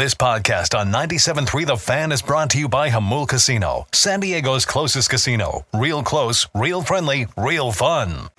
This podcast on 97.3 The Fan is brought to you by Jamul Casino, San Diego's closest casino. Real close, real friendly, real fun.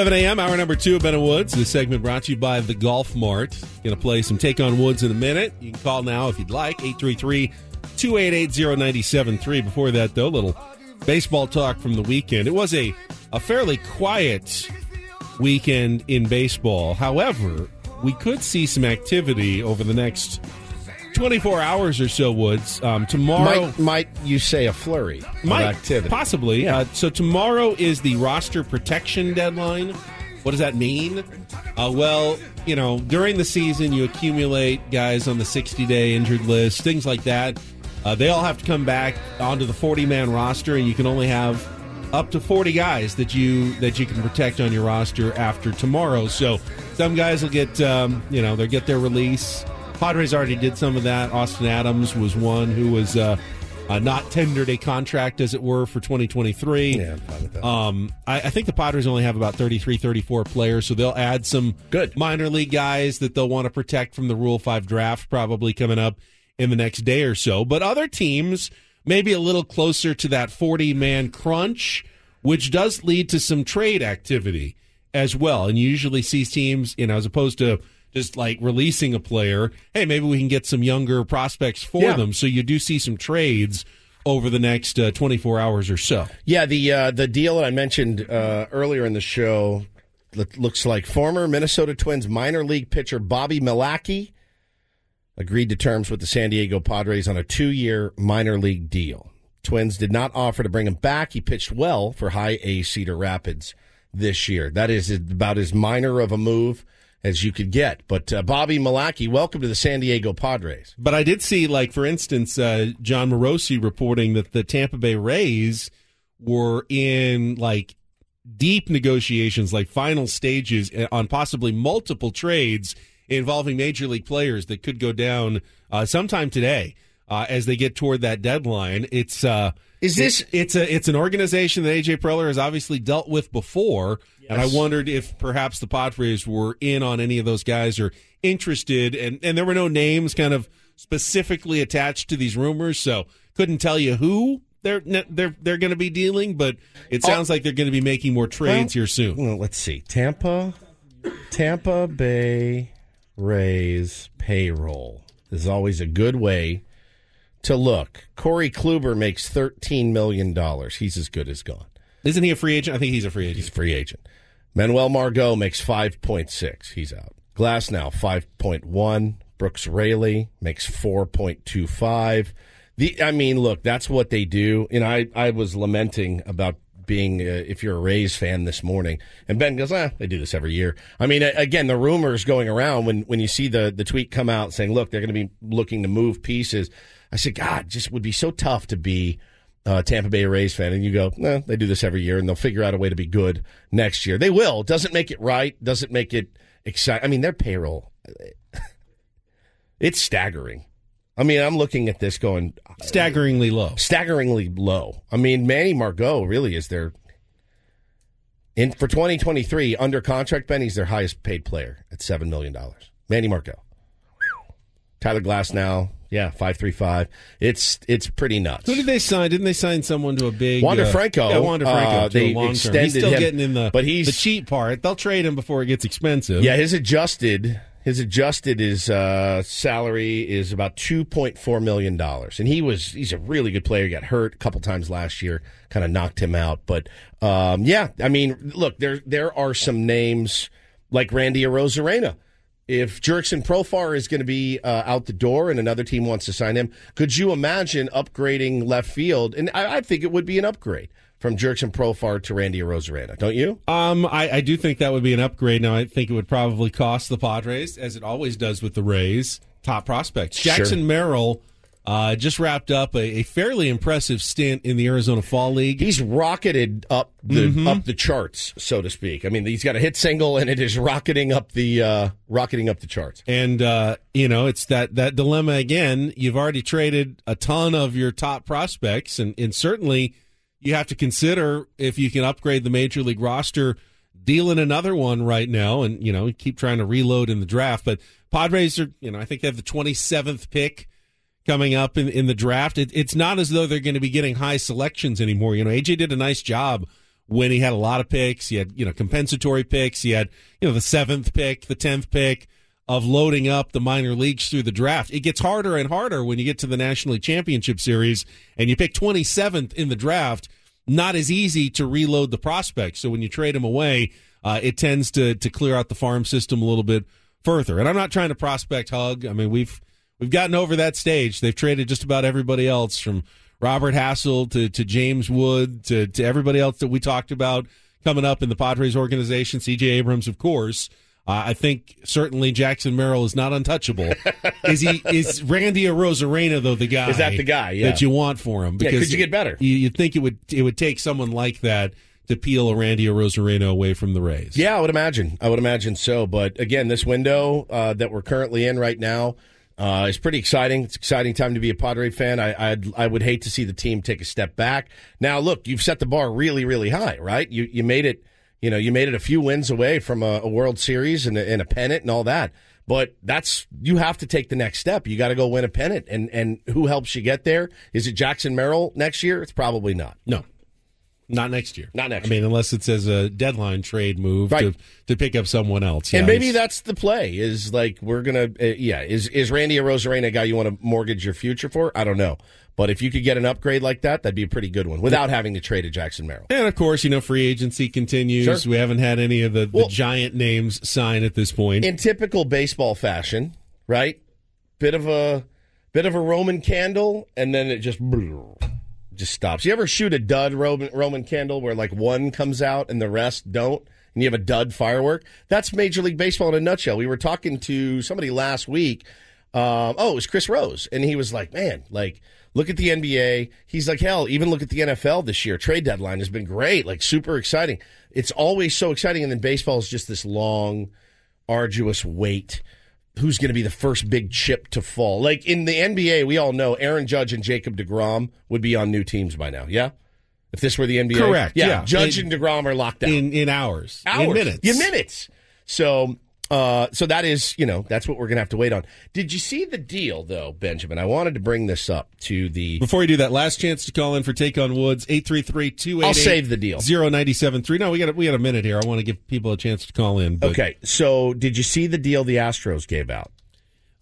Seven a.m. Hour number two of Ben and Woods. This segment brought to you by the Golf Mart. Going to play some Take on Woods in a minute. You can call now if you'd like 833-288-0973. Before that, though, little baseball talk from the weekend. It was a a fairly quiet weekend in baseball. However, we could see some activity over the next 24 hours or so, Woods. Um, tomorrow. Might, might you say a flurry Might, of activity? Possibly. Yeah. Uh, so tomorrow is the roster protection deadline. What does that mean? Uh, well, you know, during the season, you accumulate guys on the 60 day injured list, things like that. Uh, they all have to come back onto the 40 man roster, and you can only have up to 40 guys that you that you can protect on your roster after tomorrow. So some guys will get, um, you know, they'll get their release. Padres already did some of that. Austin Adams was one who was uh, uh, not tendered a contract, as it were, for 2023. Yeah, I'm fine with that. Um, I, I think the Padres only have about 33, 34 players, so they'll add some Good. minor league guys that they'll want to protect from the Rule 5 draft probably coming up in the next day or so. But other teams maybe a little closer to that 40 man crunch, which does lead to some trade activity as well. And you usually see teams, you know, as opposed to just like releasing a player, hey, maybe we can get some younger prospects for Yeah. them. So you do see some trades over the next uh, 24 hours or so. Yeah, the uh, the deal that I mentioned uh, earlier in the show looks like former Minnesota Twins minor league pitcher Bobby Milacki agreed to terms with the San Diego Padres on a two-year minor league deal. Twins did not offer to bring him back. He pitched well for High A Cedar Rapids this year. That is about as minor of a move as you could get. But uh, Bobby Milacki, welcome to the San Diego Padres. But I did see, like, for instance, uh, Jon Morosi reporting that the Tampa Bay Rays were in, like, deep negotiations, like final stages uh, on possibly multiple trades involving major league players that could go down uh, sometime today uh, as they get toward that deadline. It's uh, Is this- it- it's a it's an organization that AJ Preller has obviously dealt with before, and I wondered if perhaps the Padres were in on any of those guys or interested, and and there were no names kind of specifically attached to these rumors, so couldn't tell you who. They're they're they're going to be dealing, but it sounds oh. like they're going to be making more trades here soon. Well, let's see. Tampa, Tampa Bay Rays payroll is always a good way to look. Corey Kluber makes thirteen million dollars. He's as good as gone. Isn't he a free agent? I think he's a free agent. He's a free agent. Manuel Margot makes five point six. He's out. Glasnow five point one. Brooks Raley makes four point two five. The I mean, look, that's what they do. And I I was lamenting about being uh, if you're a Rays fan this morning, and Ben goes, ah, they do this every year. I mean, again, the rumors going around when when you see the the tweet come out saying, look, they're going to be looking to move pieces. I said, God, just would be so tough to be uh, Tampa Bay Rays fan, and you go, eh, they do this every year, and they'll figure out a way to be good next year. They will. Doesn't make it right. Doesn't make it exciting. I mean, their payroll, it's staggering. I mean, I'm looking at this going Staggeringly low. staggeringly low. I mean, Manny Margot really is their in for 2023 under contract. Benny's their highest paid player at seven million dollars. Manny Margot. Tyler Glasnow, yeah, five three five. It's it's pretty nuts. Who did they sign? Didn't they sign someone to a big Wander uh, Franco, Yeah, Wander Franco. uh, they extended He's still him, getting in the but he's- the cheap part. They'll trade him before it gets expensive. Yeah, his adjusted his adjusted his uh, salary is about two point four million dollars, and he was he's a really good player. He got hurt a couple times last year, kind of knocked him out. But um, yeah, I mean, look there there are some names like Randy Arozarena. If Jurickson Profar is going to be uh, out the door and another team wants to sign him, could you imagine upgrading left field? And I, I think it would be an upgrade from Jurickson Profar to Randy Arozarena, don't you? Um, I, I do think that would be an upgrade. Now, I think it would probably cost the Padres, as it always does with the Rays, top prospects. Sure. Jackson Merrill Uh, just wrapped up a, a, fairly impressive stint in the Arizona Fall League. He's rocketed up the mm-hmm. up the charts, so to speak. I mean, he's got a hit single, and it is rocketing up the uh, rocketing up the charts. And uh, you know, it's that that dilemma again. You've already traded a ton of your top prospects, and, and certainly you have to consider if you can upgrade the major league roster. Dealing another one right now, and you know, keep trying to reload in the draft. But Padres are, you know, I think they have the twenty seventh pick coming up in, in the draft. It, it's not as though they're going to be getting high selections anymore. You know, AJ did a nice job when he had a lot of picks. He had, you know, compensatory picks. He had, you know, the seventh pick, the 10th pick of loading up the minor leagues through the draft. It gets harder and harder when you get to the National League Championship Series and you pick 27th in the draft. Not as easy to reload the prospects. So when you trade them away, uh, it tends to, to clear out the farm system a little bit further. And I'm not trying to prospect hug. I mean, we've, we've gotten over that stage. They've traded just about everybody else from Robert Hassell to, to James Wood to, to everybody else that we talked about coming up in the Padres organization. CJ Abrams, of course. Uh, I think certainly Jackson Merrill is not untouchable. is he? Is Randy Arozarena though the guy? Is that the guy? Yeah. that you want for him? Because yeah, could you get better? You, would think it would. It would take someone like that to peel a Randy Arozarena away from the Rays. Yeah, I would imagine. I would imagine so. But again, this window uh, that we're currently in right now uh, it's pretty exciting. It's exciting time to be a Padre fan. I I'd, I would hate to see the team take a step back. Now, look, you've set the bar really, really high, right? You you made it. You know, you made it a few wins away from a, a World Series and a, and a pennant and all that. But that's you have to take the next step. You got to go win a pennant, and and who helps you get there? Is it Jackson Merrill next year? It's probably not. No, not next year. Not next. I mean, unless it says a deadline trade move right. to to pick up someone else. Yeah, and maybe that's the play. Is like we're gonna. Uh, yeah. Is is Randy Arozarena a guy you want to mortgage your future for? I don't know. But if you could get an upgrade like that, that'd be a pretty good one without having to trade a Jackson Merrill. And of course, you know, free agency continues. Sure. We haven't had any of the, well, the giant names sign at this point. In typical baseball fashion, right? Bit of a bit of a Roman candle, and then it just just stops. You ever shoot a dud Roman, Roman candle where like one comes out and the rest don't? And you have a dud firework? That's Major League Baseball in a nutshell. We were talking to somebody last week. Um, oh, it was Chris Rose. And he was like, man, like, look at the NBA. He's like, hell, even look at the NFL this year. Trade deadline has been great, like super exciting. It's always so exciting. And then baseball is just this long, arduous wait who's going to be the first big chip to fall. Like in the NBA, we all know Aaron Judge and Jacob DeGrom would be on new teams by now. Yeah? If this were the NBA? Correct. Yeah. yeah. Judge in, and DeGrom are locked down. In, in hours. Hours. In minutes. In minutes. So uh, so that is, you know, that's what we're going to have to wait on. Did you see the deal, though, Benjamin? I wanted to bring this up to the. Before you do that, last chance to call in for Take on Woods, 833 I'll save the deal. 0973. No, we got, a, we got a minute here. I want to give people a chance to call in. But... Okay, so did you see the deal the Astros gave out?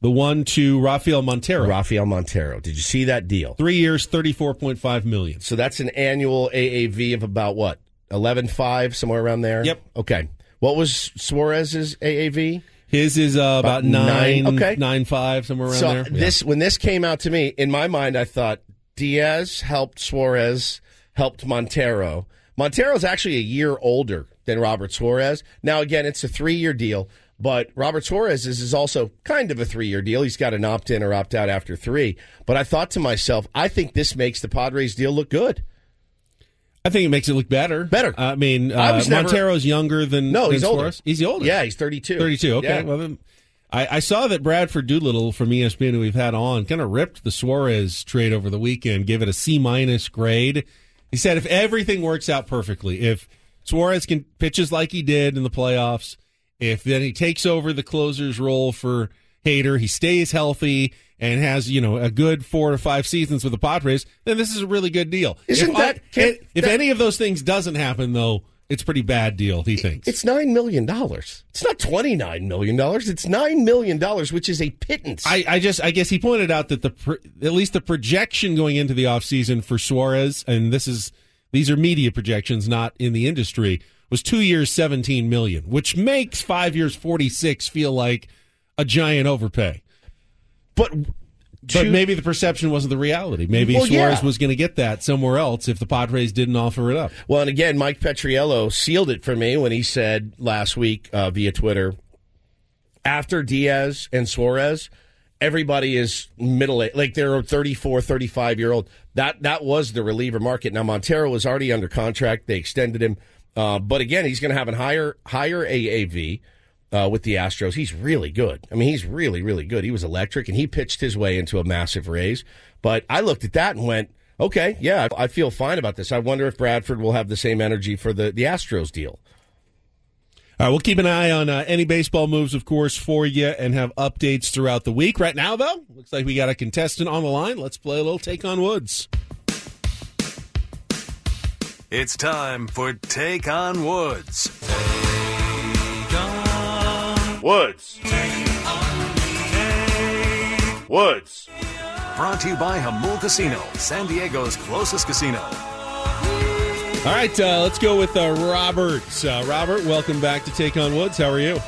The one to Rafael Montero. Rafael Montero. Did you see that deal? Three years, thirty-four point five million. So that's an annual AAV of about what eleven five, somewhere around there. Yep. Okay. What was Suarez's AAV? His is uh, about, about, nine, nine, okay. nine five, somewhere around so there. This when this came out to me, in my mind, I thought Diaz helped Suarez, helped Montero. Montero's actually a year older than Robert Suarez. Now, again, it's a three year deal. But Robert Suarez is, is also kind of a three year deal. He's got an opt in or opt out after three. But I thought to myself, I think this makes the Padres deal look good. I think it makes it look better. Better. I mean, uh, I was Montero's younger than no, than he's Suarez. older. He's older. Yeah, he's thirty two. Thirty two. Okay. Yeah. Well, then, I, I, saw that Bradford Doolittle from ESPN, who we've had on, kind of ripped the Suarez trade over the weekend, gave it a C minus grade. He said if everything works out perfectly, if Suarez can pitches like he did in the playoffs if then he takes over the closer's role for Hader, he stays healthy and has you know a good four to five seasons with the Padres, then this is a really good deal. Isn't if that I, can, if that, any of those things doesn't happen though? It's a pretty bad deal, he thinks. It's nine million dollars. It's not twenty nine million dollars. It's nine million dollars, which is a pittance. I, I, just, I guess he pointed out that the at least the projection going into the offseason for Suarez, and this is these are media projections, not in the industry, was two years, 17 million, which makes five years, 46 feel like a giant overpay. But but maybe the perception wasn't the reality. Maybe well, Suarez yeah. was going to get that somewhere else if the Padres didn't offer it up. Well, and again, Mike Petriello sealed it for me when he said last week uh, via Twitter after Diaz and Suarez, everybody is middle age, like they're a 34, 35 year old. That that was the reliever market. Now Montero was already under contract. They extended him, uh, but again, he's going to have a higher higher AAV. Uh, with the Astros, he's really good. I mean, he's really, really good. He was electric, and he pitched his way into a massive raise. But I looked at that and went, okay, yeah, I feel fine about this. I wonder if Bradford will have the same energy for the, the Astros deal. All right, we'll keep an eye on uh, any baseball moves, of course, for you and have updates throughout the week. Right now, though, looks like we got a contestant on the line. Let's play a little Take on Woods. It's time for Take on Woods. Woods. Woods. Brought to you by Jamul Casino, San Diego's closest casino. All right, uh, let's go with uh, Robert. Uh, Robert, welcome back to Take on Woods. How are you?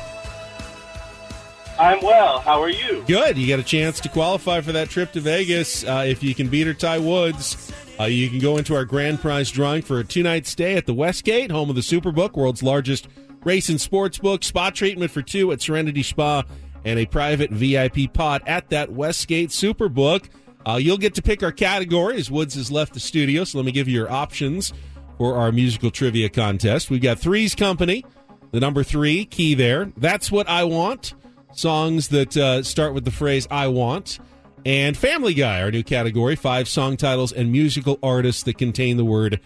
I'm well. How are you? Good. You got a chance to qualify for that trip to Vegas. Uh, if you can beat or tie Woods, uh, you can go into our grand prize drawing for a two night stay at the Westgate, home of the Superbook, world's largest race and sports book, spa treatment for two at Serenity Spa, and a private VIP pod at that Westgate Superbook. Uh, you'll get to pick our category as Woods has left the studio. So let me give you your options for our musical trivia contest. We've got Three's Company, the number three key there. That's what I want. Songs that uh, start with the phrase "I want." And Family Guy, our new category, five song titles and musical artists that contain the word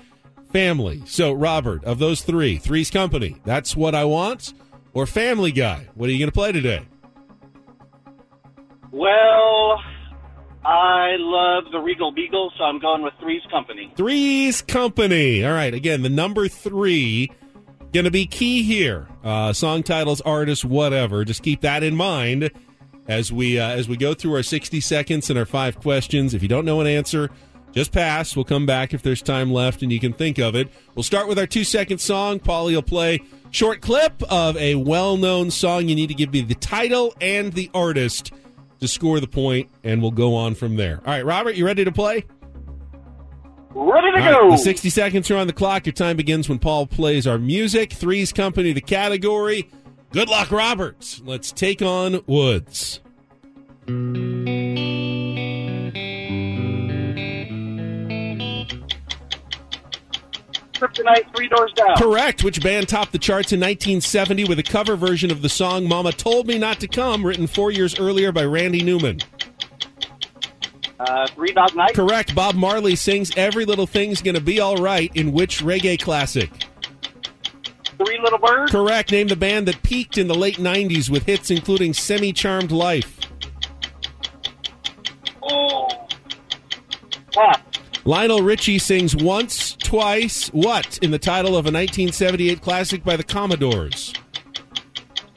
family. So, Robert, of those three, Three's Company, that's what I want, or Family Guy? What are you going to play today? Well, I love the Regal Beagle, so I'm going with Three's Company. Three's Company. All right, again, the number three going to be key here. Uh, song titles, artists, whatever. Just keep that in mind as we uh, as we go through our 60 seconds and our five questions. If you don't know an answer, just pass. We'll come back if there's time left and you can think of it. We'll start with our two second song. Paulie will play short clip of a well known song. You need to give me the title and the artist to score the point, and we'll go on from there. All right, Robert, you ready to play? Ready to right, go. the 60 seconds are on the clock. Your time begins when Paul plays our music. Three's Company, the category. Good luck, Roberts. Let's take on Woods. Kryptonite, Three Doors Down. Correct. Which band topped the charts in 1970 with a cover version of the song Mama Told Me Not to Come, written four years earlier by Randy Newman? Uh, Three Dog Night. Correct. Bob Marley sings Every Little Thing's Gonna Be Alright in which reggae classic? Three Little Birds. Correct. Name the band that peaked in the late 90s with hits including Semi Charmed Life. Oh. What? Lionel Richie sings once, twice, what in the title of a 1978 classic by the Commodores?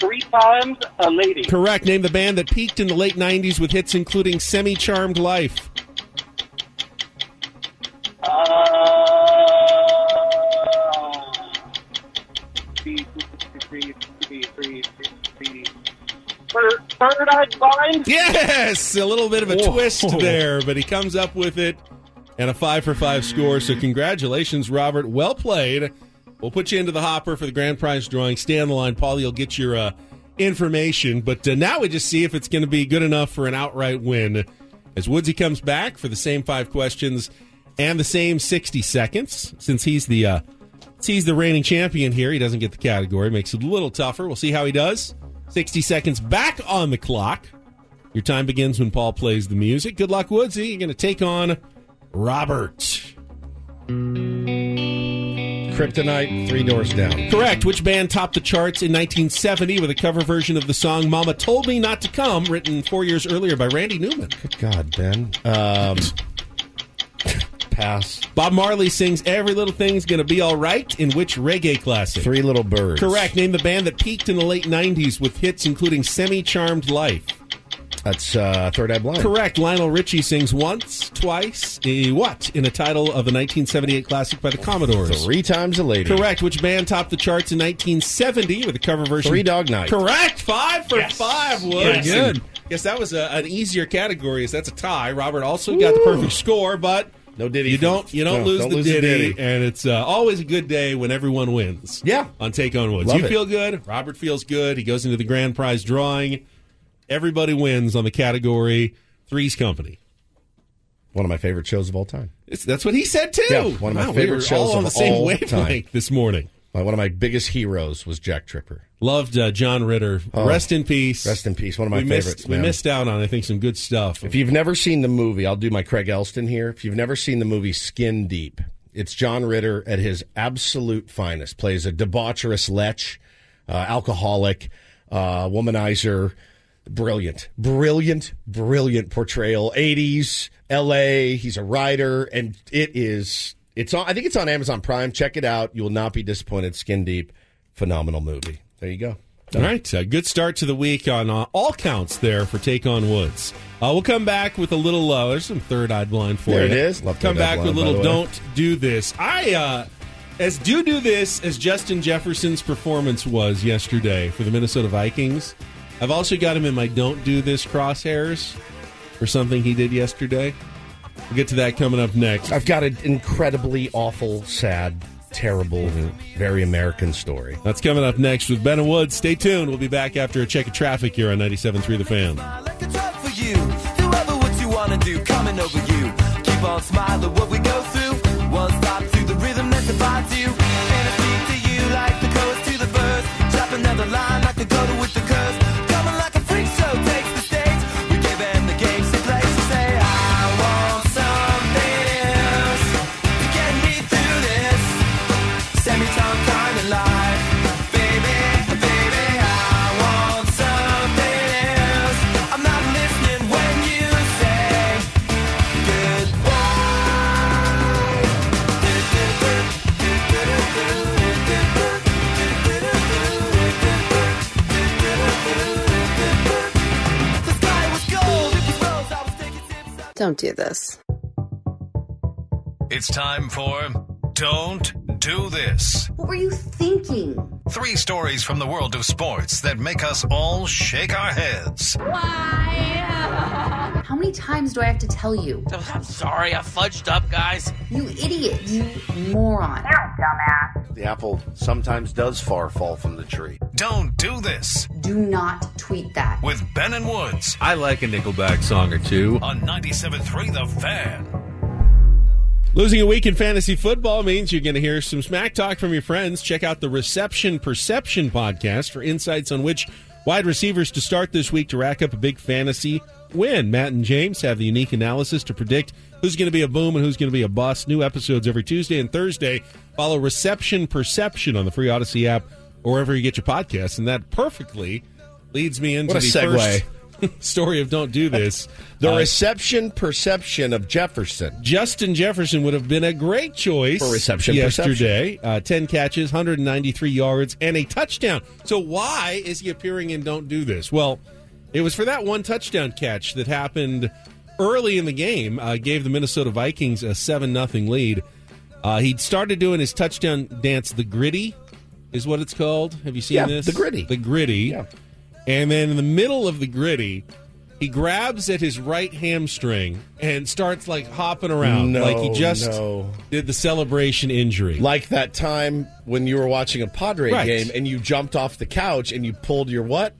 Three Times a Lady. Correct. Name the band that peaked in the late 90s with hits including Semi Charmed Life. Uh, third Eye Blind. Yes! A little bit of a Whoa. twist there, but he comes up with it and a five for five score. So, congratulations, Robert. Well played. We'll put you into the hopper for the grand prize drawing. Stay on the line, Paulie. You'll get your uh, information. But uh, now we just see if it's going to be good enough for an outright win. As Woodsy comes back for the same five questions and the same 60 seconds, since he's the uh, he's the reigning champion here, he doesn't get the category. Makes it a little tougher. We'll see how he does. 60 seconds back on the clock. Your time begins when Paul plays the music. Good luck, Woodsy. You're going to take on Robert. Kryptonite, Three Doors Down. Correct. Which band topped the charts in 1970 with a cover version of the song Mama Told Me Not to Come, written four years earlier by Randy Newman? Good God, Ben. Um, pass. Bob Marley sings Every Little Thing's Gonna Be Alright in which reggae classic? Three Little Birds. Correct. Name the band that peaked in the late 90s with hits including Semi Charmed Life. That's uh, Third Eye Blind. Correct. Lionel Richie sings once, twice, eh, what in the title of a 1978 classic by the Commodores? Three times a lady. Correct. Which band topped the charts in 1970 with a cover version? Three Dog Night. Correct. Five for five. Woods. Yes. Good. Yes, that was a, an easier category. As that's a tie. Robert also got the perfect score, but No Diddy. you don't you don't No, lose don't the lose the ditty, ditty. and it's uh, always a good day when everyone wins. Yeah. on Take on Woods. Love you it. feel good. Robert feels good. He goes into the grand prize drawing. Everybody wins on the category Three's Company. One of my favorite shows of all time. It's, that's what he said too. Yeah, one of my Wow, favorite we shows all on of the same all wavelength time. this morning. My- One of my biggest heroes was Jack Tripper. Loved uh, John Ritter. Rest in peace. Oh, Rest in peace. One of my we favorites. Missed, we missed out on, I think, some good stuff. If you've never seen the movie, I'll do my Craig Elston here. If you've never seen the movie Skin Deep, it's John Ritter at his absolute finest. Plays a debaucherous lech, uh, alcoholic, uh, womanizer. Brilliant, brilliant, brilliant portrayal. 80s LA. He's a writer, and it is. It's on. I think it's on Amazon Prime. Check it out. You will not be disappointed. Skin Deep, phenomenal movie. There you go. All right, a good start to the week on uh, all counts there for Take on Woods. Uh, we'll come back with a little. Uh, there's some third eye blind for There you. it is. Love come back with a little. Don't do this. I uh, as do do this as Justin Jefferson's performance was yesterday for the Minnesota Vikings. I've also got him in my don't do this crosshairs for something he did yesterday. We'll get to that coming up next. I've got an incredibly awful, sad, terrible, mm-hmm. very American story. That's coming up next with Ben and Woods. Stay tuned. We'll be back after a check of traffic here on 97.3 The Fan. Don't do this. It's time for Don't Do This. What were you thinking? Three stories from the world of sports that make us all shake our heads. Why? How many times do I have to tell you? Oh, I'm sorry, I fudged up, guys. You idiot. You moron. The apple sometimes does far fall from the tree. Don't Do This Do not tweet that. with Ben and Woods I like a Nickelback song or two. on 97.3 The Fan. Losing a week in fantasy football means you're going to hear some smack talk from your friends. Check out the Reception Perception podcast for insights on which wide receivers to start this week to rack up a big fantasy win. Matt and James have the unique analysis to predict who's going to be a boom and who's going to be a bust. New episodes every Tuesday and Thursday. Follow Reception Perception on the free Odyssey app or wherever you get your podcasts. And that perfectly leads me into the segue. first story of Don't Do This. The Uh, reception perception of Jefferson. Justin Jefferson would have been a great choice For reception yesterday. Uh, 10 catches, 193 yards, and a touchdown. So why is he appearing in Don't Do This? Well, it was for that one touchdown catch that happened early in the game, uh, gave the Minnesota Vikings a 7 nothing lead. Uh, he'd started doing his touchdown dance, the Griddy is what it's called. Have you seen Yeah, this? the Griddy. The Griddy. Yeah. And then in the middle of the Griddy, he grabs at his right hamstring and starts like hopping around, No, like he just no. did the celebration injury. Like that time when you were watching a Padre Right. game and you jumped off the couch and you pulled your what?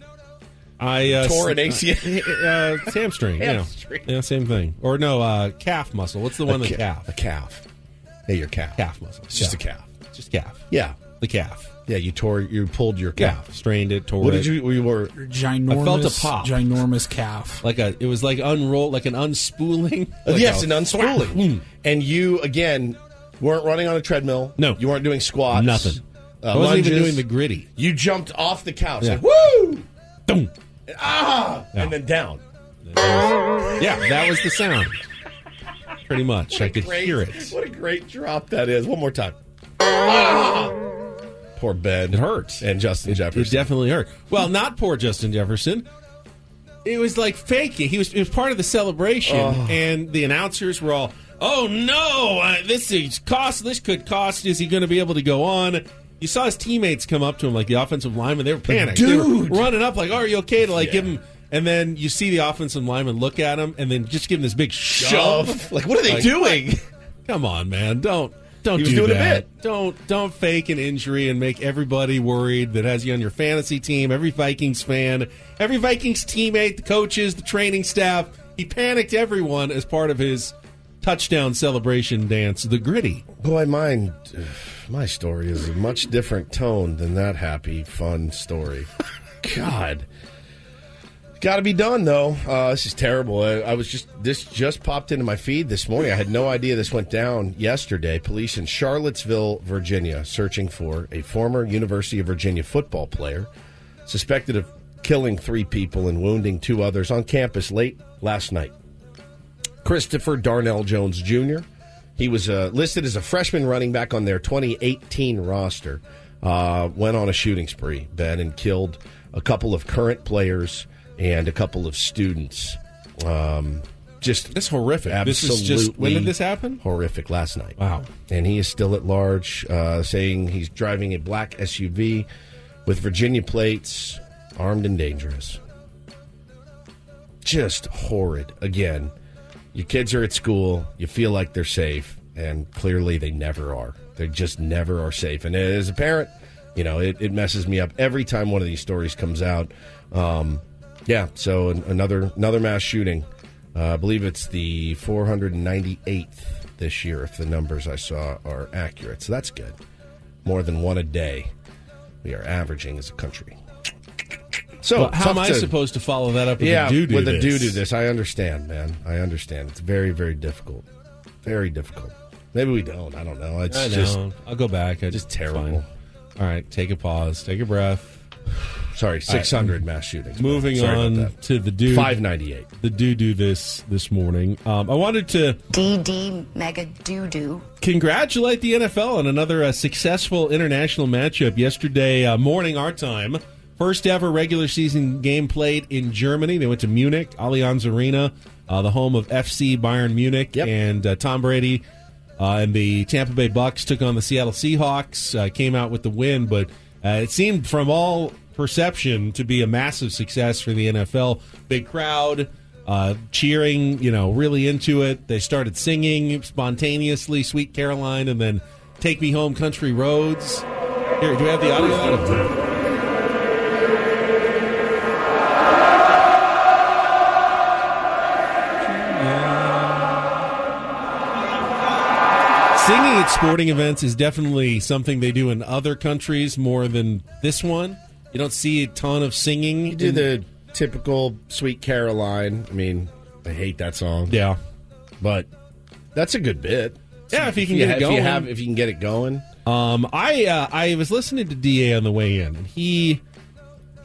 I uh, Tore an s- ACL. uh, it's hamstring. yeah. Yeah, same thing. Or no, uh, calf muscle. What's the one? The ca- calf. A calf. Yeah, your calf. Calf muscle. It's just Yeah. a calf. Just calf. Yeah. The calf. Yeah, you tore you pulled your Yeah. calf. Strained it. Tore it. What it. did you we were ginormous, I felt a pop. ginormous calf. Like a. It was like unroll, like an unspooling. Like yes, a- an unspooling. And you again weren't running on a treadmill. No. You weren't doing squats. Nothing. Uh, I wasn't even doing the Griddy. You jumped off the couch. Yeah. Like, Woo! Boom. Ah! Yeah. And then down. Yeah, that was the sound. Pretty much. I could Great- hear it. What a great drop that is. One more time. Ah! Poor Ben. It hurts. And Justin It Jefferson. definitely hurt. Well, not poor Justin Jefferson. It was like faking. He was. It was part of the celebration, and the announcers were all, "Oh no, uh, this is cost. This could cost. Is he going to be able to go on?" You saw his teammates come up to him, like the offensive lineman. They were panicked. They were Dude. running up, like, "Are you okay?" To like Yeah. give him. And then you see the offensive lineman look at him, and then just give him this big shove. Shove. Like, what are they Like, doing? Come on, man! Don't Don't do doing that. a bit. Don't don't fake an injury and make everybody worried that has you on your fantasy team. Every Vikings fan, every Vikings teammate, the coaches, the training staff. He panicked everyone as part of his touchdown celebration dance, the Griddy. Boy, mine, my story is a much different tone than that happy, fun story. God, got to be done though. Uh, this is terrible. I, I was just this just popped into my feed this morning. I had no idea this went down yesterday. Police in Charlottesville, Virginia, searching for a former University of Virginia football player suspected of killing three people and wounding two others on campus late last night. Christopher Darnell Jones Jr. He was uh, listed as a freshman running back on their 2018 roster. Uh, went on a shooting spree, Ben, and killed a couple of current players and a couple of students. Um, just That's horrific. This is absolutely just when did this happen? horrific last night. Wow. And he is still at large, uh, saying he's driving a black SUV with Virginia plates, armed and dangerous. Just horrid. Again, your kids are at school, you feel like they're safe, and clearly they never are. They just never are safe. And as a parent, you know, it, it messes me up every time one of these stories comes out. Um, yeah, so an, another another mass shooting. Uh, I believe it's the 498th this year, if the numbers I saw are accurate. So that's good. More than one a day we are averaging as a country. So Well, how am I to- supposed to follow that up with yeah, a do do with a this? do do this. I understand, man. I understand. It's very, very difficult. Very difficult. Maybe we don't. I don't know. It's I know. just I'll go back. I just it's terrible. All right, take a pause, take a breath. sorry. Six hundred mass shootings. Moving on to the do Five ninety eight. the do do this this morning. Um, I wanted to DD mega doo doo. congratulate the NFL on another uh, successful international matchup yesterday uh, morning our time. First ever regular season game played in Germany. They went to Munich, Allianz Arena, uh, the home of FC Bayern Munich, Yep. and uh, Tom Brady uh, and the Tampa Bay Bucks took on the Seattle Seahawks. Uh, came out with the win, but uh, it seemed from all perception to be a massive success for the NFL. Big crowd. Uh, cheering, you know, really into it. They started singing spontaneously, "Sweet Caroline," and then "Take Me Home, Country Roads." Here, do we have the audio? At sporting events is definitely something they do in other countries more than this one. You don't see a ton of singing. You do in- the typical Sweet Caroline. I mean, I hate that song. yeah, But that's a good bit. yeah. If you can If you, get it going, if you have, if you can get it going. Um, I uh, I was listening to Da on the way in, and he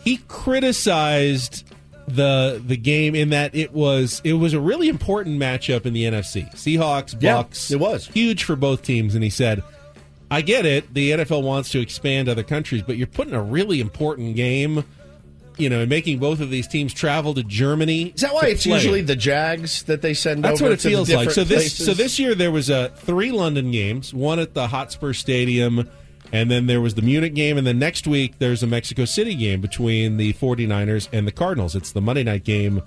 he criticized the the game in that it was it was a really important matchup in the NFC. Seahawks, Yeah, Bucks, it was. huge for both teams, and he said, "I get it. The NFL wants to expand other countries, but you're putting a really important game." You know, making both of these teams travel to Germany. Is that why it's play. usually the Jags that they send That's over what it to feels like. different So this places? so this year there was uh, three London games, one at the Hotspur Stadium, and then there was the Munich game, and then next week there's a Mexico City game between the 49ers and the Cardinals. It's the Monday night game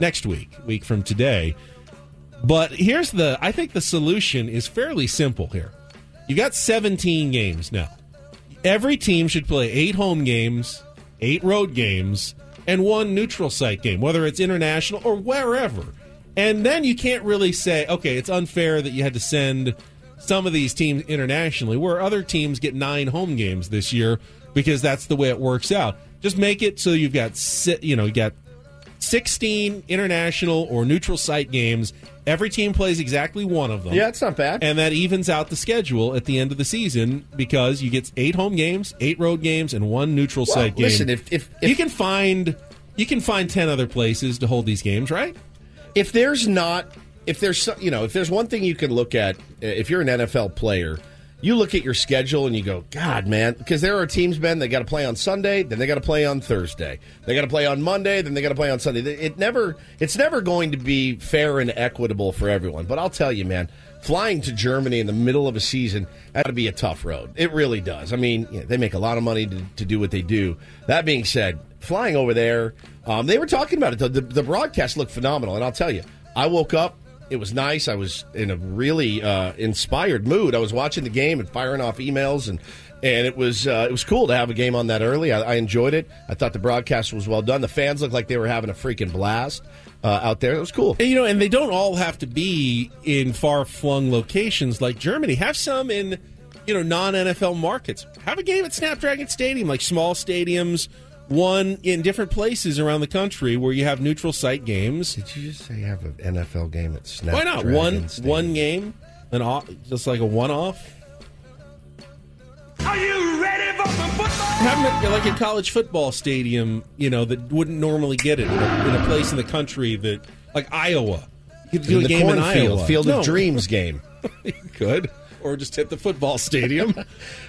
next week, week from today. But here's the I think the solution is fairly simple here. You got 17 games now. Every team should play 8 home games, 8 road games, and one neutral site game, whether it's international or wherever. And then you can't really say, okay, it's unfair that you had to send some of these teams internationally, where other teams get nine home games this year because that's the way it works out. Just make it so you've got, you know, you got 16 international or neutral site games. Every team plays exactly one of them. yeah, it's not bad. And that evens out the schedule at the end of the season because you get eight home games, eight road games, and one neutral Well, site game. listen, if- if- if- you can find you can find ten other places to hold these games, right? if there's not if there's you know if there's one thing you can look at uh, if you're an NFL player you look at your schedule and you go god man because there are teams Ben they got to play on Sunday then they got to play on Thursday. They got to play on Monday then they got to play on Sunday. It never it's never going to be fair and equitable for everyone. But I'll tell you man flying to Germany in the middle of a season that would be a tough road. It really does. I mean you know, they make a lot of money to, to do what they do. That being said flying over there um, they were talking about it the, the, the broadcast looked phenomenal and I'll tell you I woke up It was nice. I was in a really uh, inspired mood. I was watching the game and firing off emails, and and it was uh, it was cool to have a game on that early. I, I enjoyed it. I thought the broadcast was well done. The fans looked like they were having a freaking blast uh, out there. It was cool. And, you know, and they don't all have to be in far flung locations like Germany. Have some in, you know, non NFL markets. Have a game at Snapdragon Stadium, like small stadiums, one in different places around the country where you have neutral site games. Did you just say you have an NFL game at Snap? Why Snapdragon not one Stadium? one game, an off, just like a one off? Are you ready for some football? Have it like a college football stadium, you know, that wouldn't normally get it in a, in a place in the country that, like Iowa. You could do In a the game in cornfield, Iowa. Field No. of Dreams game. You could, or just hit the football stadium.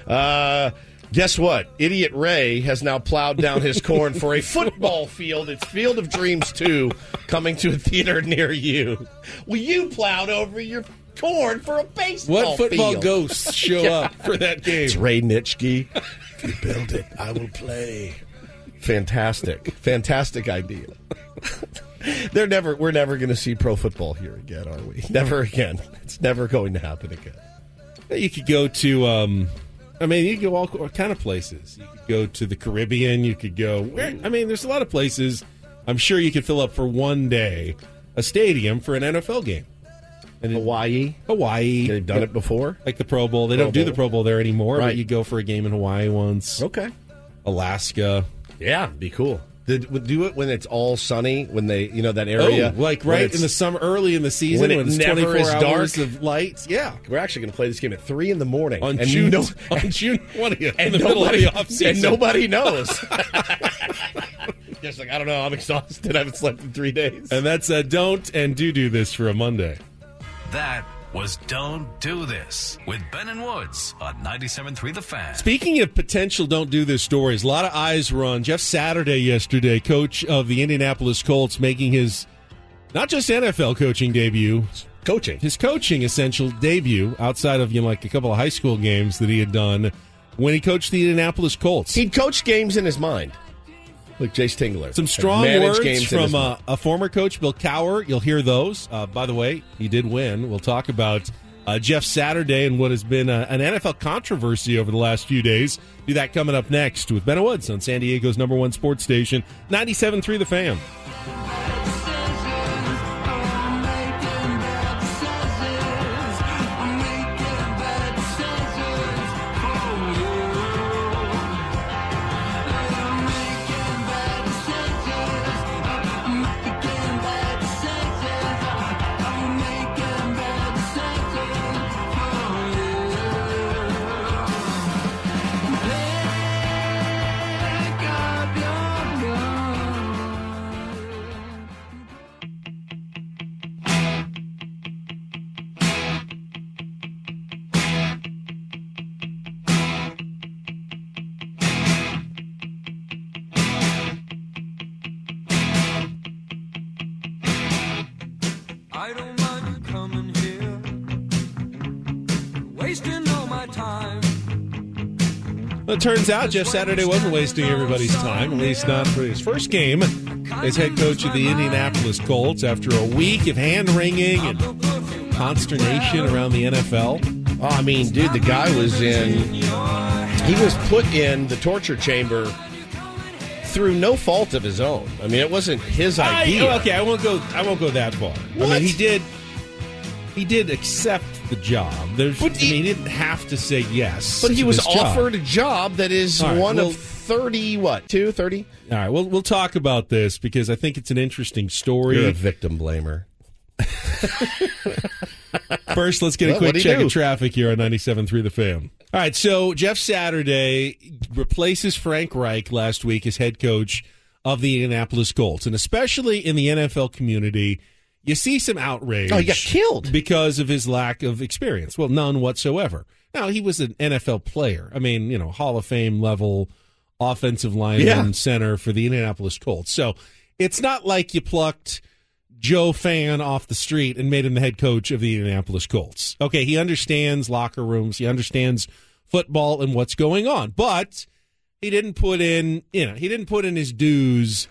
Uh, guess what? Idiot Ray has now plowed down his corn for a football field. It's Field of Dreams 2 coming to a theater near you. Well, you plowed over your corn for a baseball what football field. ghosts show Yeah. up for that game? It's Ray Nitschke. if you build it, I will play. Fantastic. Fantastic idea. They're never we're never going to see pro football here again, are we? Never again. It's never going to happen again. You could go to, um, I mean, you go all, kind of places. You could go to the Caribbean. You could go, where, I mean, there's a lot of places. I'm sure you could fill up for one day a stadium for an NFL game. And in Hawaii. Hawaii, They've done it before. like the Pro Bowl. They Pro don't do the Pro Bowl there anymore, Right. but you go for a game in Hawaii once. Okay. Alaska. Yeah, be cool. Did, do it when it's all sunny, when they, you know, that area. oh, like right in the summer, early in the season when it when, it's never 24 is hours dark. of light. Yeah. We're actually going to play this game at three in the morning On and June, no- on June 20th, and in the middle of nobody, the off and nobody knows. Just like I don't know, I'm exhausted. I haven't slept in three days. And that's uh, don't and do do this for a Monday. That was Don't Do This with Ben and Woods on 97.3 The Fan. Speaking of potential don't do this stories, a lot of eyes were on Jeff Saturday yesterday, coach of the Indianapolis Colts, making his not just NFL coaching debut, Coaching. his coaching essential debut outside of you know like a couple of high school games that he had done when he coached the Indianapolis Colts. He'd coach games in his mind. Like Jace Tingler. Some strong words games from uh, a former coach, Bill Cowher. You'll hear those. Uh, by the way, he did win. We'll talk about uh, Jeff Saturday and what has been uh, an NFL controversy over the last few days. Do that coming up next with Ben Woods on San Diego's number one sports station, 97.3 The Fan. It turns out Jeff Saturday wasn't wasting everybody's time, at least not for his first game as head coach of the Indianapolis Colts after a week of hand wringing and consternation around the NFL. Oh, I mean, dude, the guy was in. He was put in the torture chamber through no fault of his own. I mean, it wasn't his I- idea. okay, I won't go. I won't go that far. I mean, he did. He did accept the job. There's, But I he- mean, he didn't have to say yes. But he to was this job. offered a job that is All right, one well- of 30, what, two, 30? All right, we'll we'll talk about this because I think it's an interesting story. You're a victim blamer. First, let's get a quick what'd check do? of traffic here on 97.3 The Fan. All right, so Jeff Saturday replaces Frank Reich last week as head coach of the Indianapolis Colts. And especially in the NFL community, you see some outrage. Oh, he got killed. Because of his lack of experience. Well, none whatsoever. Now, he was an NFL player. I mean, you know, Hall of Fame level offensive lineman Yeah. center for the Indianapolis Colts. So it's not like you plucked Joe Fan off the street and made him the head coach of the Indianapolis Colts. Okay, he understands locker rooms, he understands football and what's going on, but he didn't put in, you know, he didn't put in his dues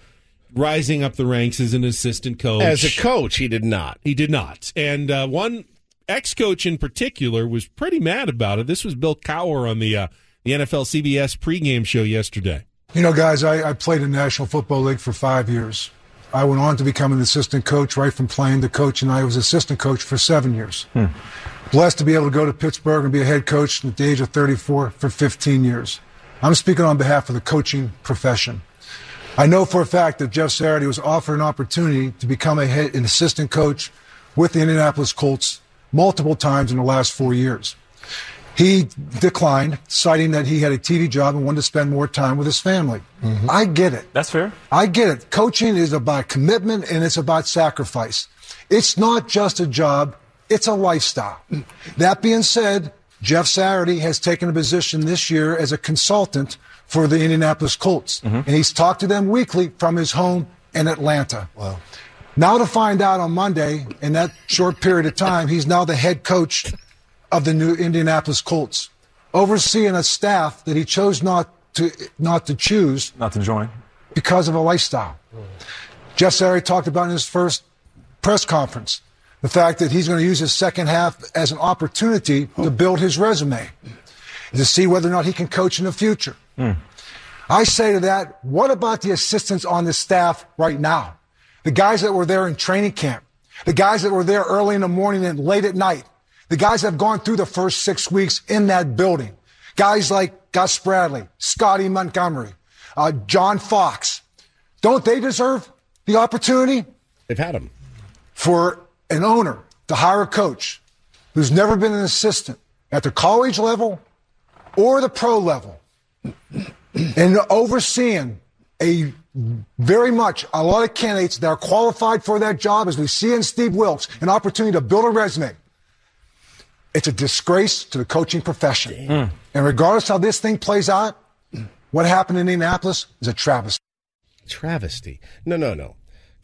rising up the ranks as an assistant coach. As a coach, he did not. He did not. And uh, one ex coach in particular was pretty mad about it. This was Bill Cowher on the uh, the NFL CBS pregame show yesterday. You know, guys, I, I played in the National Football League for five years. I went on to become an assistant coach right from playing to coach, and I was assistant coach for seven years. Blessed to be able to go to Pittsburgh and be a head coach at the age of 34 for 15 years. I'm speaking on behalf of the coaching profession. I know for a fact that Jeff Saturday was offered an opportunity to become a head, an assistant coach with the Indianapolis Colts multiple times in the last four years. He declined, citing that he had a TV job and wanted to spend more time with his family. Mm-hmm. I get it. That's fair. I get it. Coaching is about commitment and it's about sacrifice. It's not just a job, it's a lifestyle. That being said, Jeff Saturday has taken a position this year as a consultant for the Indianapolis Colts. Mm-hmm. And he's talked to them weekly from his home in Atlanta. Wow. Now to find out on Monday, in that short period of time, he's now the head coach of the new Indianapolis Colts, overseeing a staff that he chose not to not to choose Not to join. because of a lifestyle. Mm. Jeff Saturday talked about in his first press conference the fact that he's going to use his second half as an opportunity to build his resume, to see whether or not he can coach in the future. I say to that, what about the assistants on the staff right now? The guys that were there in training camp, the guys that were there early in the morning and late at night, the guys that have gone through the first six weeks in that building. Guys like Gus Bradley, Scotty Montgomery, uh, John Fox. Don't they deserve the opportunity They've had them. for an owner to hire a coach who's never been an assistant at the college level or the pro level and overseeing a very much a lot of candidates that are qualified for that job, as we see in Steve Wilks, an opportunity to build a resume. It's a disgrace to the coaching profession. Mm. And regardless how this thing plays out, what happened in Indianapolis is a travesty. Travesty. No, no, no.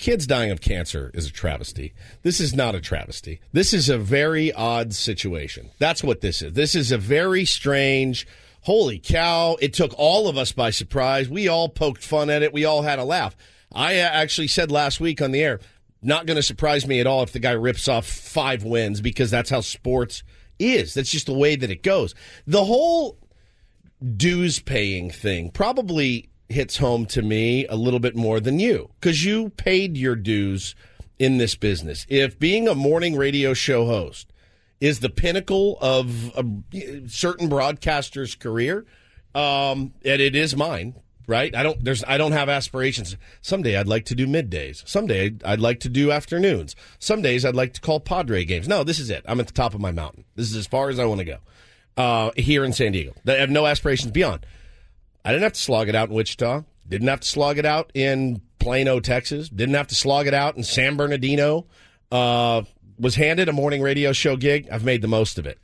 Kids dying of cancer is a travesty. This is not a travesty. This is a very odd situation. That's what this is. This is a very strange. Holy cow. It took all of us by surprise. We all poked fun at it. We all had a laugh. I uh, actually said last week on the air, not going to surprise me at all if the guy rips off five wins because that's how sports is. That's just the way that it goes. The whole dues paying thing probably hits home to me a little bit more than you because you paid your dues in this business. If being a morning radio show host is the pinnacle of a certain broadcaster's career, um, and it is mine. Right, I don't. There's. I don't have aspirations. Someday I'd like to do middays. Someday I'd like to do afternoons. Some days I'd like to call Padre games. No, this is it. I'm at the top of my mountain. This is as far as I want to go. Uh, here in San Diego, I have no aspirations beyond. I didn't have to slog it out in Wichita. Didn't have to slog it out in Plano, Texas. Didn't have to slog it out in San Bernardino. Uh, was handed a morning radio show gig. I've made the most of it.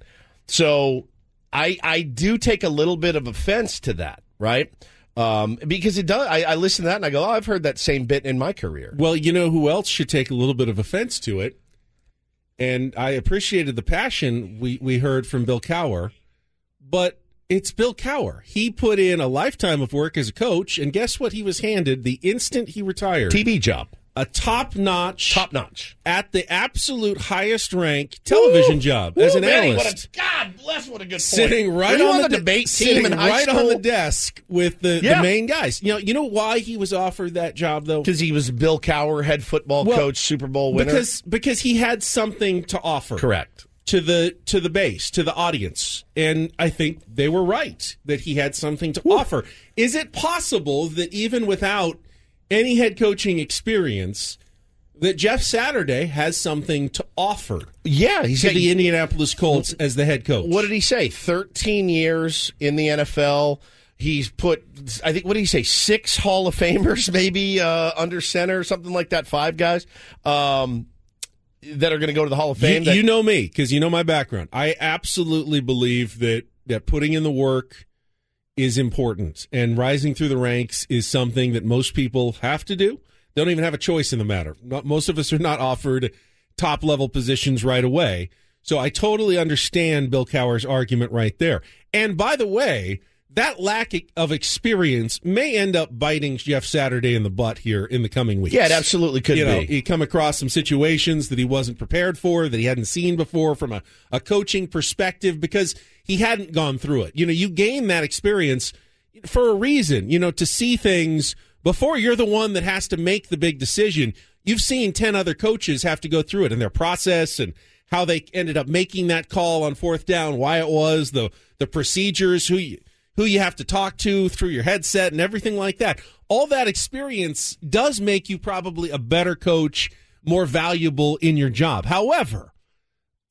So I I do take a little bit of offense to that, right? Um, because it does. I, I listen to that and I go, oh, I've heard that same bit in my career. Well, you know who else should take a little bit of offense to it? And I appreciated the passion we, we heard from Bill Cowher, but it's Bill Cowher. He put in a lifetime of work as a coach, and guess what he was handed the instant he retired? TV job. A top notch, Top notch. at the absolute highest rank television job as an Manny, analyst. What a, God bless, what a good sitting right you on, the, debate sitting team in high right school? on the desk with the, Yeah. the main guys. You know, you know why he was offered that job though? Because he was Bill Cowher, head football Well, coach, Super Bowl winner. Because because he had something to offer. Correct. To the to the base, to the audience. And I think they were right that he had something to offer. Is it possible that even without any head coaching experience that Jeff Saturday has something to offer Yeah, he's to the Indianapolis Colts as the head coach? What did he say? 13 years in the NFL. He's put, I think, what did he say? Six Hall of Famers, maybe uh, under center, something like that. Five guys um, that are going to go to the Hall of You, Fame. that- you know me because you know my background. I absolutely believe that that putting in the work is important, and rising through the ranks is something that most people have to do. They don't even have a choice in the matter. Not, most of us are not offered top level positions right away. So I totally understand Bill Cowher's argument right there. And by the way, that lack of experience may end up biting Jeff Saturday in the butt here in the coming weeks. Yeah, it absolutely could you know, be. He come across some situations that he wasn't prepared for, that he hadn't seen before from a, a coaching perspective because he hadn't gone through it. You know, you gain that experience for a reason, you know, to see things before you're the one that has to make the big decision. You've seen 10 other coaches have to go through it and their process and how they ended up making that call on fourth down, why it was, the the procedures, who you, who you have to talk to through your headset and everything like that. All that experience does make you probably a better coach, more valuable in your job. However,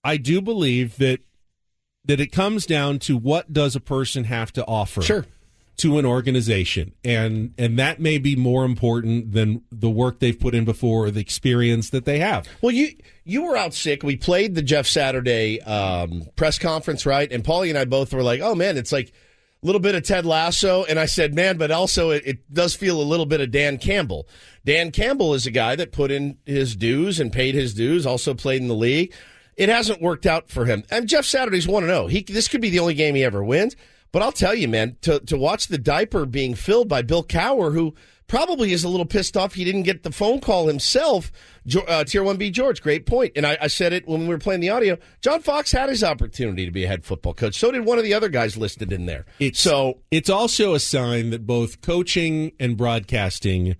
I do believe that that it comes down to what does a person have to offer Sure. to an organization and and that may be more important than the work they've put in before or the experience that they have. Well, you you were out sick. We played the Jeff Saturday um, press conference, right? And Paulie and I both were like, "Oh man, it's like a little bit of Ted Lasso." And I said, "Man, but also it, it does feel a little bit of Dan Campbell." Dan Campbell is a guy that put in his dues and paid his dues. Also played in the league. It hasn't worked out for him. And Jeff Saturday's one to zero. He this could be the only game he ever wins. But I'll tell you, man, to to watch the diaper being filled by Bill Cowher, who probably is a little pissed off he didn't get the phone call himself. Uh, Tier One B George, great point. And I, I said it when we were playing the audio. John Fox had his opportunity to be a head football coach. So did one of the other guys listed in there. It's, so it's also a sign that both coaching and broadcasting,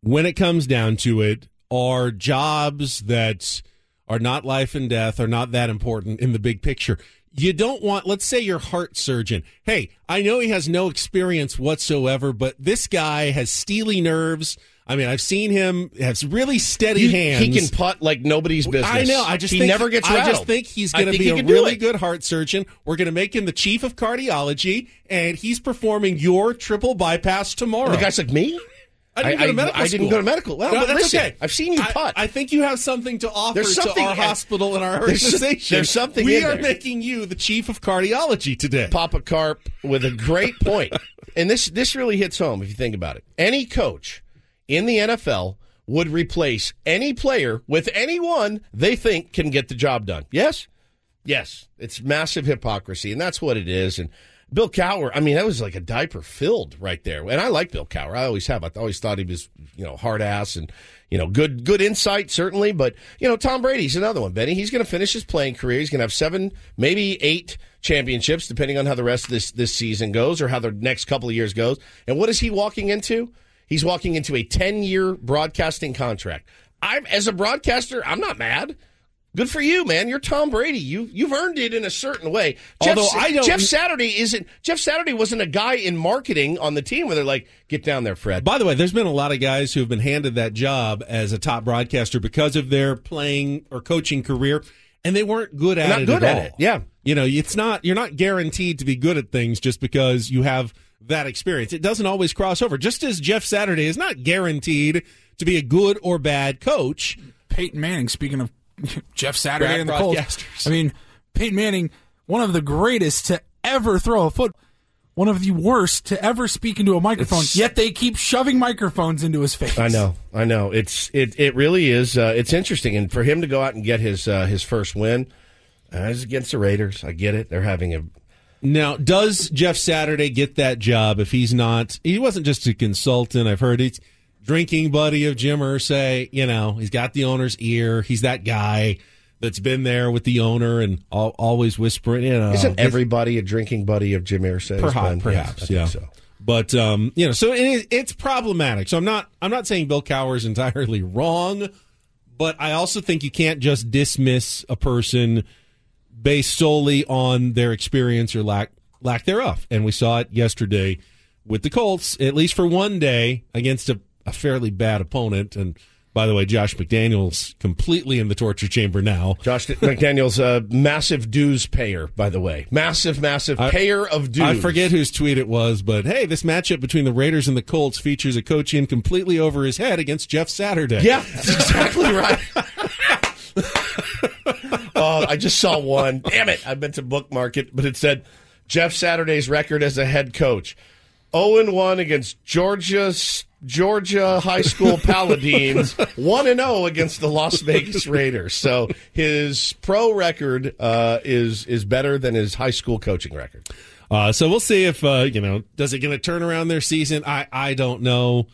when it comes down to it, are jobs that are not life and death, are not that important in the big picture. You don't want, let's say you're heart surgeon. Hey, I know he has no experience whatsoever, but this guy has steely nerves. I mean, I've seen him has really steady you- hands. he can putt like nobody's business. I know. I just he think, never gets Rattled. I just think he's going to be a really good heart surgeon. We're going to make him the chief of cardiology, and he's performing your triple bypass tomorrow. And the guy's like me. I didn't I- go to I- medical I didn't school. go to medical. Well, no, but that's listen, okay. I've seen you I- putt. I, think you have something to offer There's to something- our hospital and our There's- organization. there's something We are there. making you the chief of cardiology today. Papa Carp with a great point. and this this really hits home if you think about it. Any coach in the NFL would replace any player with anyone they think can get the job done. Yes? Yes. It's massive hypocrisy, and that's what it is. And Bill Cowher, I mean, that was like a diaper filled right there. And I like Bill Cowher. I always have. I always thought he was, you know, hard ass and, you know, good good insight, certainly. But, you know, Tom Brady's another one, Benny. He's going to finish his playing career. He's going to have seven, maybe eight championships, depending on how the rest of this, this season goes or how the next couple of years goes. And what is he walking into? He's walking into a 10 year broadcasting contract. I'm, as a broadcaster, I'm not mad. Good for you, man. You're Tom Brady. You you've earned it in a certain way. Although Jeff, I don't- Jeff Saturday isn't Jeff Saturday wasn't a guy in marketing on the team where they're like, get down there, Fred. By the way, there's been a lot of guys who have been handed that job as a top broadcaster because of their playing or coaching career, and they weren't good at Not it good at, at all. it, yeah. you know, it's not you're not guaranteed to be good at things just because you have that experience. It doesn't always cross over. Just as Jeff Saturday is not guaranteed to be a good or bad coach. Peyton Manning, speaking of Jeff Saturday Brad and the Colts. I mean, Peyton Manning, one of the greatest to ever throw a foot, one of the worst to ever speak into a microphone. It's- yet they keep shoving microphones into his face. I know, I know. It's it it really is. Uh, it's interesting, and for him to go out and get his uh, his first win, uh, it's against the Raiders. I get it. They're having a Now, does Jeff Saturday get that job if he's not? He wasn't just a consultant. I've heard he's drinking buddy of Jim Irsay. You know, he's got the owner's ear. He's that guy that's been there with the owner and al- always whispering. You know, Isn't everybody a drinking buddy of Jim Irsay's? perhaps, perhaps, yeah. so. But um, you know, so it it's problematic. So I'm not I'm not saying Bill Cowher is entirely wrong, but I also think you can't just dismiss a person based solely on their experience or lack lack thereof. And we saw it yesterday with the Colts, at least for one day against a, a fairly bad opponent. And by the way, Josh McDaniels completely in the torture chamber now. Josh McDaniels, a massive dues payer, by the way, massive, massive payer of dues. I forget whose tweet it was, but hey, this matchup between the Raiders and the Colts features a coach in completely over his head against Jeff Saturday. Yeah, that's exactly right. oh, I just saw one. Damn it! I meant to bookmark it, but it said Jeff Saturday's record as a head coach: zero and one against Georgia Georgia high school Paladins, one and zero against the Las Vegas Raiders. So his pro record uh, is is better than his high school coaching record. Uh, so we'll see if uh, you know does it going to turn around their season. I I don't know.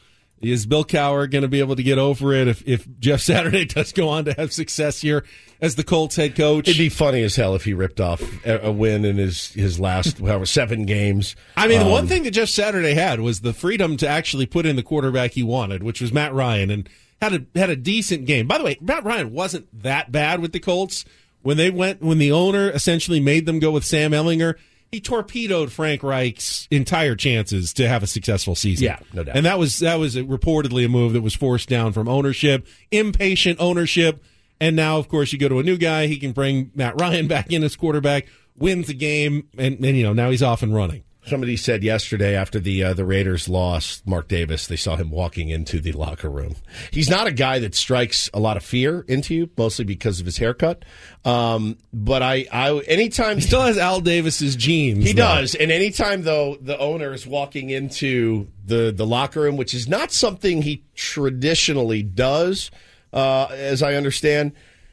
Is Bill Cowher going to be able to get over it if, if Jeff Saturday does go on to have success here as the Colts head coach? It'd be funny as hell if he ripped off a, win in his his last however seven games. I mean, the one Um, thing that Jeff Saturday had was the freedom to actually put in the quarterback he wanted, which was Matt Ryan, and had a had a decent game. By the way, Matt Ryan wasn't that bad with the Colts when they went when the owner essentially made them go with Sam Ehlinger. He torpedoed Frank Reich's entire chances to have a successful season. Yeah, no doubt. And that was that was reportedly a move that was forced down from ownership, impatient ownership. And now, of course, you go to a new guy. He can bring Matt Ryan back in as quarterback, wins the game, and, and you know now he's off and running. Somebody said yesterday after the uh, the Raiders lost Mark Davis, they saw him walking into the locker room. He's not a guy that strikes a lot of fear into you, mostly because of his haircut. Um, but I, I anytime He still has Al Davis's genes. He though. does, and anytime though the owner is walking into the the locker room, which is not something he traditionally does, uh, as I understand,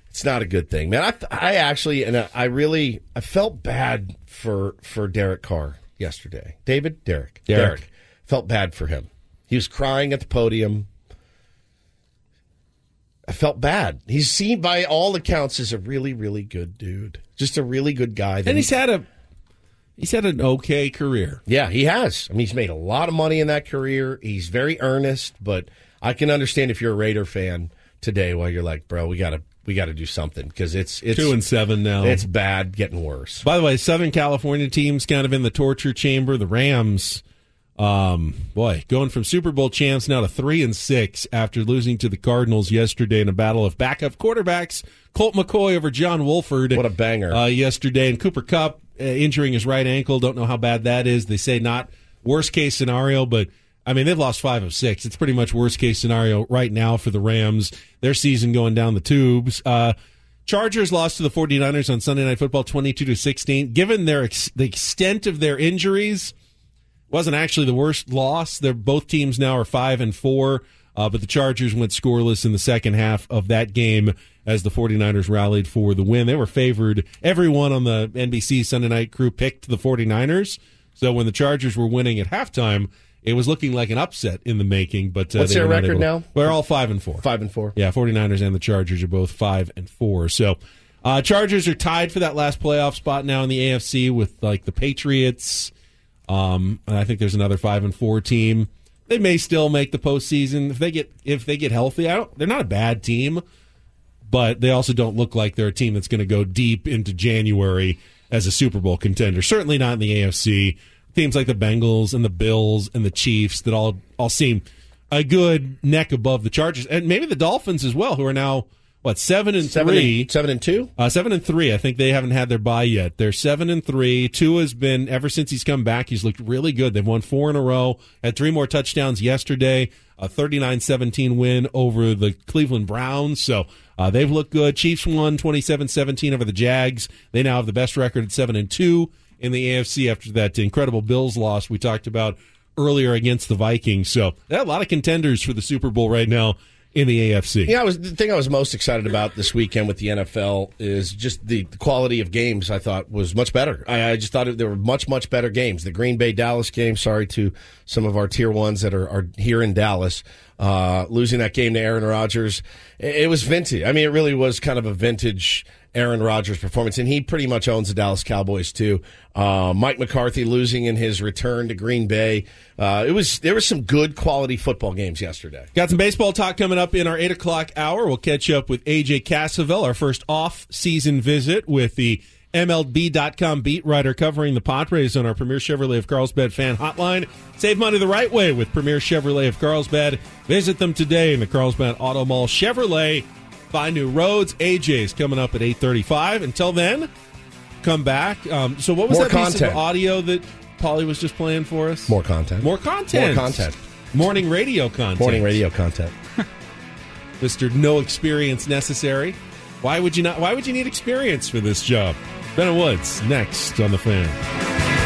it's not a good thing, man. I I actually and I, I really I felt bad for for Derek Carr yesterday. David, Derek, Derek. felt bad for him. He was crying at the podium. I felt bad. He's seen by all accounts as a really, really good dude. Just a really good guy. and he's had a he's had an okay career. yeah, he has. I mean, he's made a lot of money in that career. He's very earnest, but I can understand if you're a Raider fan today, while you're like, bro, we gotta we gotta do something because it's it's Two and seven now. It's bad, getting worse. By the way, Southern California teams kind of in the torture chamber. The Rams, um, boy, going from Super Bowl champs now to three and six after losing to the Cardinals yesterday in a battle of backup quarterbacks. Colt McCoy over John Wolford. What a banger. Uh, yesterday, and Cooper Kupp uh, injuring his right ankle. Don't know how bad that is. They say not worst case scenario, but I mean, they've lost five of six. It's pretty much worst case scenario right now for the Rams. Their season going down the tubes. Uh, Chargers lost to the 49ers on Sunday Night Football 22 to 16. Given their ex- the extent of their injuries, wasn't actually the worst loss. They're both teams now are 5 and 4, uh, but the Chargers went scoreless in the second half of that game as the 49ers rallied for the win. They were favored. Everyone on the NBC Sunday Night crew picked the 49ers. So when the Chargers were winning at halftime, it was looking like an upset in the making, but uh, What's their record now? We're all 5 and 4. Five and four. Yeah, 49ers and the Chargers are both 5 and 4. So, uh, Chargers are tied for that last playoff spot now in the AFC with like the Patriots. Um, and I think there's another 5 and 4 team. They may still make the postseason if they get if they get healthy. I don't they're not a bad team, but they also don't look like they're a team that's going to go deep into January as a Super Bowl contender. Certainly not in the AFC. Teams like the Bengals and the Bills and the Chiefs that all all seem a good neck above the Chargers, and maybe the Dolphins as well, who are now what seven and Seven three. and, seven and two. Uh, seven and three. I think they haven't had their bye yet. They're seven and three. Tua has been ever since he's come back. He's looked really good. They've won four in a row. Had three more touchdowns yesterday. A 39-17 win over the Cleveland Browns. So uh, they've looked good. Chiefs won 27-17 over the Jags. They now have the best record at seven and two in the AFC after that incredible Bills loss we talked about earlier against the Vikings. So a lot of contenders for the Super Bowl right now in the AFC. Yeah, I was the thing I was most excited about this weekend with the NFL is just the quality of games. I thought was much better. I, I just thought it, there were much much better games. The Green Bay Dallas game. Sorry to some of our tier ones that are, are here in Dallas. Uh, losing that game to Aaron Rodgers, it, it was vintage. I mean, it really was kind of a vintage Aaron Rodgers performance, and he pretty much owns the Dallas Cowboys too. Uh, Mike McCarthy losing in his return to Green Bay. Uh, it was there were some good quality football games yesterday. Got some baseball talk coming up in our 8 o'clock hour. We'll catch up with AJ Cassavell, our first off season visit with the MLB.com beat writer covering the Padres on our Premier Chevrolet of Carlsbad fan hotline. Save money the right way with Premier Chevrolet of Carlsbad. Visit them today in the Carlsbad Auto Mall Chevrolet. Find new roads. AJ's coming up at 835. Until then, come back. Um, so what was More that piece of audio that Polly was just playing for us? More content. More content. More content. Morning radio content. Morning radio content. Mr. No experience necessary. Why would you not? Why would you need experience for this job? Ben Woods next on the fan.